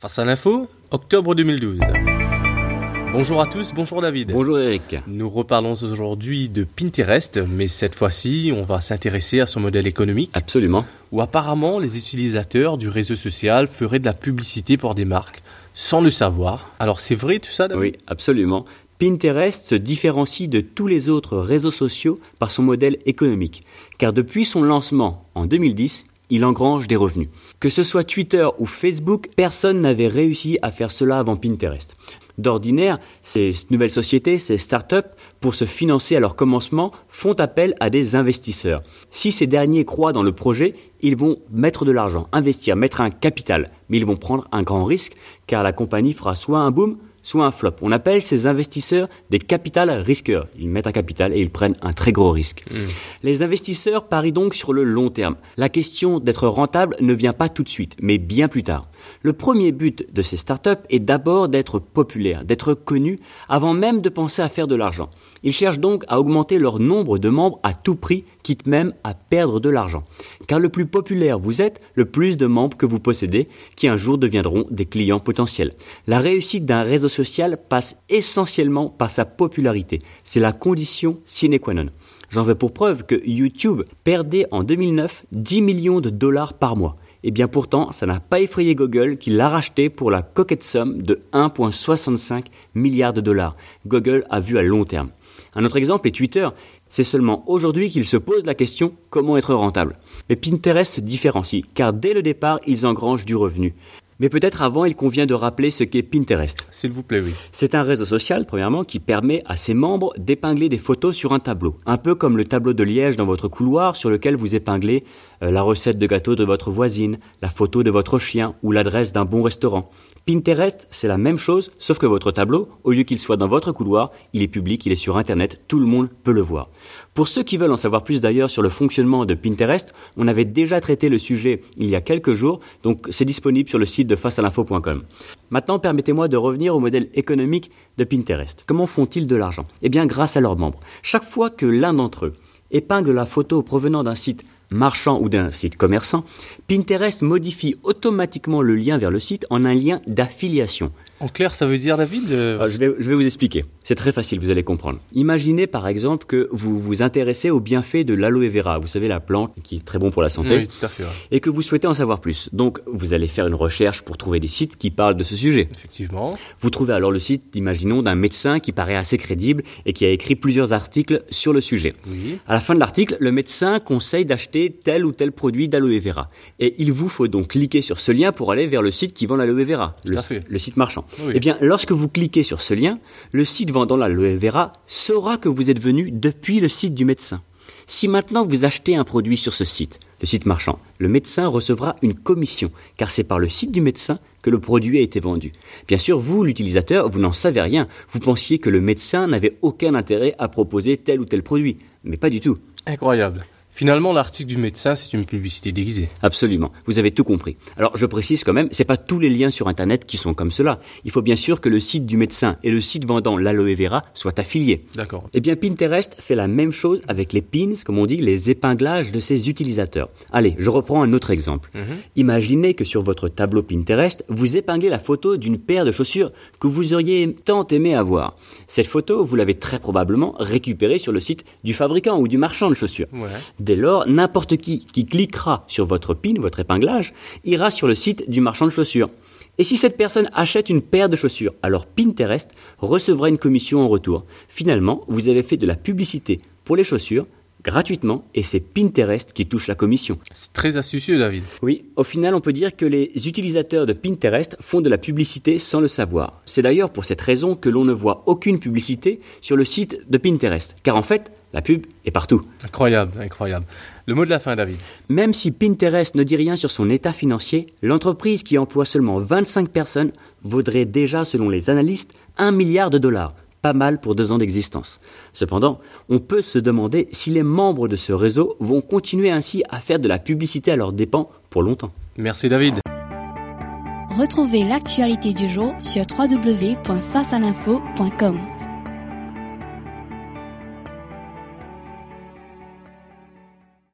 Face à l'info, octobre 2012. Bonjour à tous, bonjour David. Bonjour Eric. Nous reparlons aujourd'hui de Pinterest, mais cette fois-ci, on va s'intéresser à son modèle économique. Absolument. Où apparemment, les utilisateurs du réseau social feraient de la publicité pour des marques sans le savoir. Alors c'est vrai tout ça David? Oui, absolument. Pinterest se différencie de tous les autres réseaux sociaux par son modèle économique, car depuis son lancement en 2010, il engrange des revenus. Que ce soit Twitter ou Facebook, personne n'avait réussi à faire cela avant Pinterest. D'ordinaire, ces nouvelles sociétés, ces startups, pour se financer à leur commencement, font appel à des investisseurs. Si ces derniers croient dans le projet, ils vont mettre de l'argent, investir, mettre un capital, mais ils vont prendre un grand risque, car la compagnie fera soit un boom, soit un flop. On appelle ces investisseurs des capital risqueurs. Ils mettent un capital et ils prennent un très gros risque. Hmm. Les investisseurs parient donc sur le long terme. La question d'être rentable ne vient pas tout de suite, mais bien plus tard. Le premier but de ces startups est d'abord d'être populaires, d'être connus, avant même de penser à faire de l'argent. Ils cherchent donc à augmenter leur nombre de membres à tout prix, quitte même à perdre de l'argent. Car le plus populaire vous êtes, le plus de membres que vous possédez, qui un jour deviendront des clients potentiels. La réussite d'un réseau passe essentiellement par sa popularité. C'est la condition sine qua non. J'en veux pour preuve que YouTube perdait en 2009 10 millions de dollars par mois. Et eh bien pourtant, ça n'a pas effrayé Google qui l'a racheté pour la coquette somme de 1,65 milliards de dollars. Google a vu à long terme. Un autre exemple est Twitter. C'est seulement aujourd'hui qu'il se pose la question comment être rentable. Mais Pinterest se différencie, car dès le départ, ils engrangent du revenu. Mais peut-être avant, il convient de rappeler ce qu'est Pinterest. S'il vous plaît, oui. C'est un réseau social, premièrement, qui permet à ses membres d'épingler des photos sur un tableau. Un peu comme le tableau de liège dans votre couloir sur lequel vous épinglez euh, la recette de gâteau de votre voisine, la photo de votre chien ou l'adresse d'un bon restaurant. Pinterest, c'est la même chose, sauf que votre tableau, au lieu qu'il soit dans votre couloir, il est public, il est sur Internet, tout le monde peut le voir. Pour ceux qui veulent en savoir plus d'ailleurs sur le fonctionnement de Pinterest, on avait déjà traité le sujet il y a quelques jours, donc c'est disponible sur le site de facealinfo.com. Maintenant, permettez-moi de revenir au modèle économique de Pinterest. Comment font-ils de l'argent? Eh bien, grâce à leurs membres. Chaque fois que l'un d'entre eux épingle la photo provenant d'un site marchand ou d'un site commerçant, Pinterest modifie automatiquement le lien vers le site en un lien d'affiliation. En clair, ça veut dire, David euh, ah, je, vais, je vais vous expliquer. C'est très facile, vous allez comprendre. Imaginez par exemple que vous vous intéressez aux bienfaits de l'aloe vera, vous savez la plante qui est très bon pour la santé, oui, tout à fait, et que vous souhaitez en savoir plus. Donc vous allez faire une recherche pour trouver des sites qui parlent de ce sujet. Effectivement. Vous trouvez alors le site, imaginons, d'un médecin qui paraît assez crédible et qui a écrit plusieurs articles sur le sujet. Oui. À la fin de l'article, le médecin conseille d'acheter tel ou tel produit d'aloe vera. Et il vous faut donc cliquer sur ce lien pour aller vers le site qui vend l'aloe vera, le, le, site marchand. Eh bien, lorsque vous cliquez sur ce lien, le site vendant l'aloe vera saura que vous êtes venu depuis le site du médecin. Si maintenant vous achetez un produit sur ce site, le site marchand, le médecin recevra une commission, car c'est par le site du médecin que le produit a été vendu. Bien sûr, vous, l'utilisateur, vous n'en savez rien. Vous pensiez que le médecin n'avait aucun intérêt à proposer tel ou tel produit. Mais pas du tout. Incroyable. Finalement, l'article du médecin, c'est une publicité déguisée. Absolument. Vous avez tout compris. Alors, je précise quand même, c'est pas tous les liens sur Internet qui sont comme cela. Il faut bien sûr que le site du médecin et le site vendant l'aloe vera soient affiliés. D'accord. Eh bien, Pinterest fait la même chose avec les pins, comme on dit, les épinglages de ses utilisateurs. Allez, je reprends un autre exemple. Mhm. Imaginez que sur votre tableau Pinterest, vous épinglez la photo d'une paire de chaussures que vous auriez tant aimé avoir. Cette photo, vous l'avez très probablement récupérée sur le site du fabricant ou du marchand de chaussures. Ouais. Dès lors, n'importe qui qui cliquera sur votre pin, votre épinglage, ira sur le site du marchand de chaussures. Et si cette personne achète une paire de chaussures, alors Pinterest recevra une commission en retour. Finalement, vous avez fait de la publicité pour les chaussures gratuitement et c'est Pinterest qui touche la commission. C'est très astucieux, David. Oui, au final, on peut dire que les utilisateurs de Pinterest font de la publicité sans le savoir. C'est d'ailleurs pour cette raison que l'on ne voit aucune publicité sur le site de Pinterest, car en fait, la pub est partout. Incroyable, incroyable. Le mot de la fin, David. Même si Pinterest ne dit rien sur son état financier, l'entreprise qui emploie seulement 25 personnes vaudrait déjà, selon les analystes, 1 milliard de dollars. Pas mal pour deux ans d'existence. Cependant, on peut se demander si les membres de ce réseau vont continuer ainsi à faire de la publicité à leurs dépens pour longtemps. Merci David. Retrouvez l'actualité du jour sur www.facealinfo.com.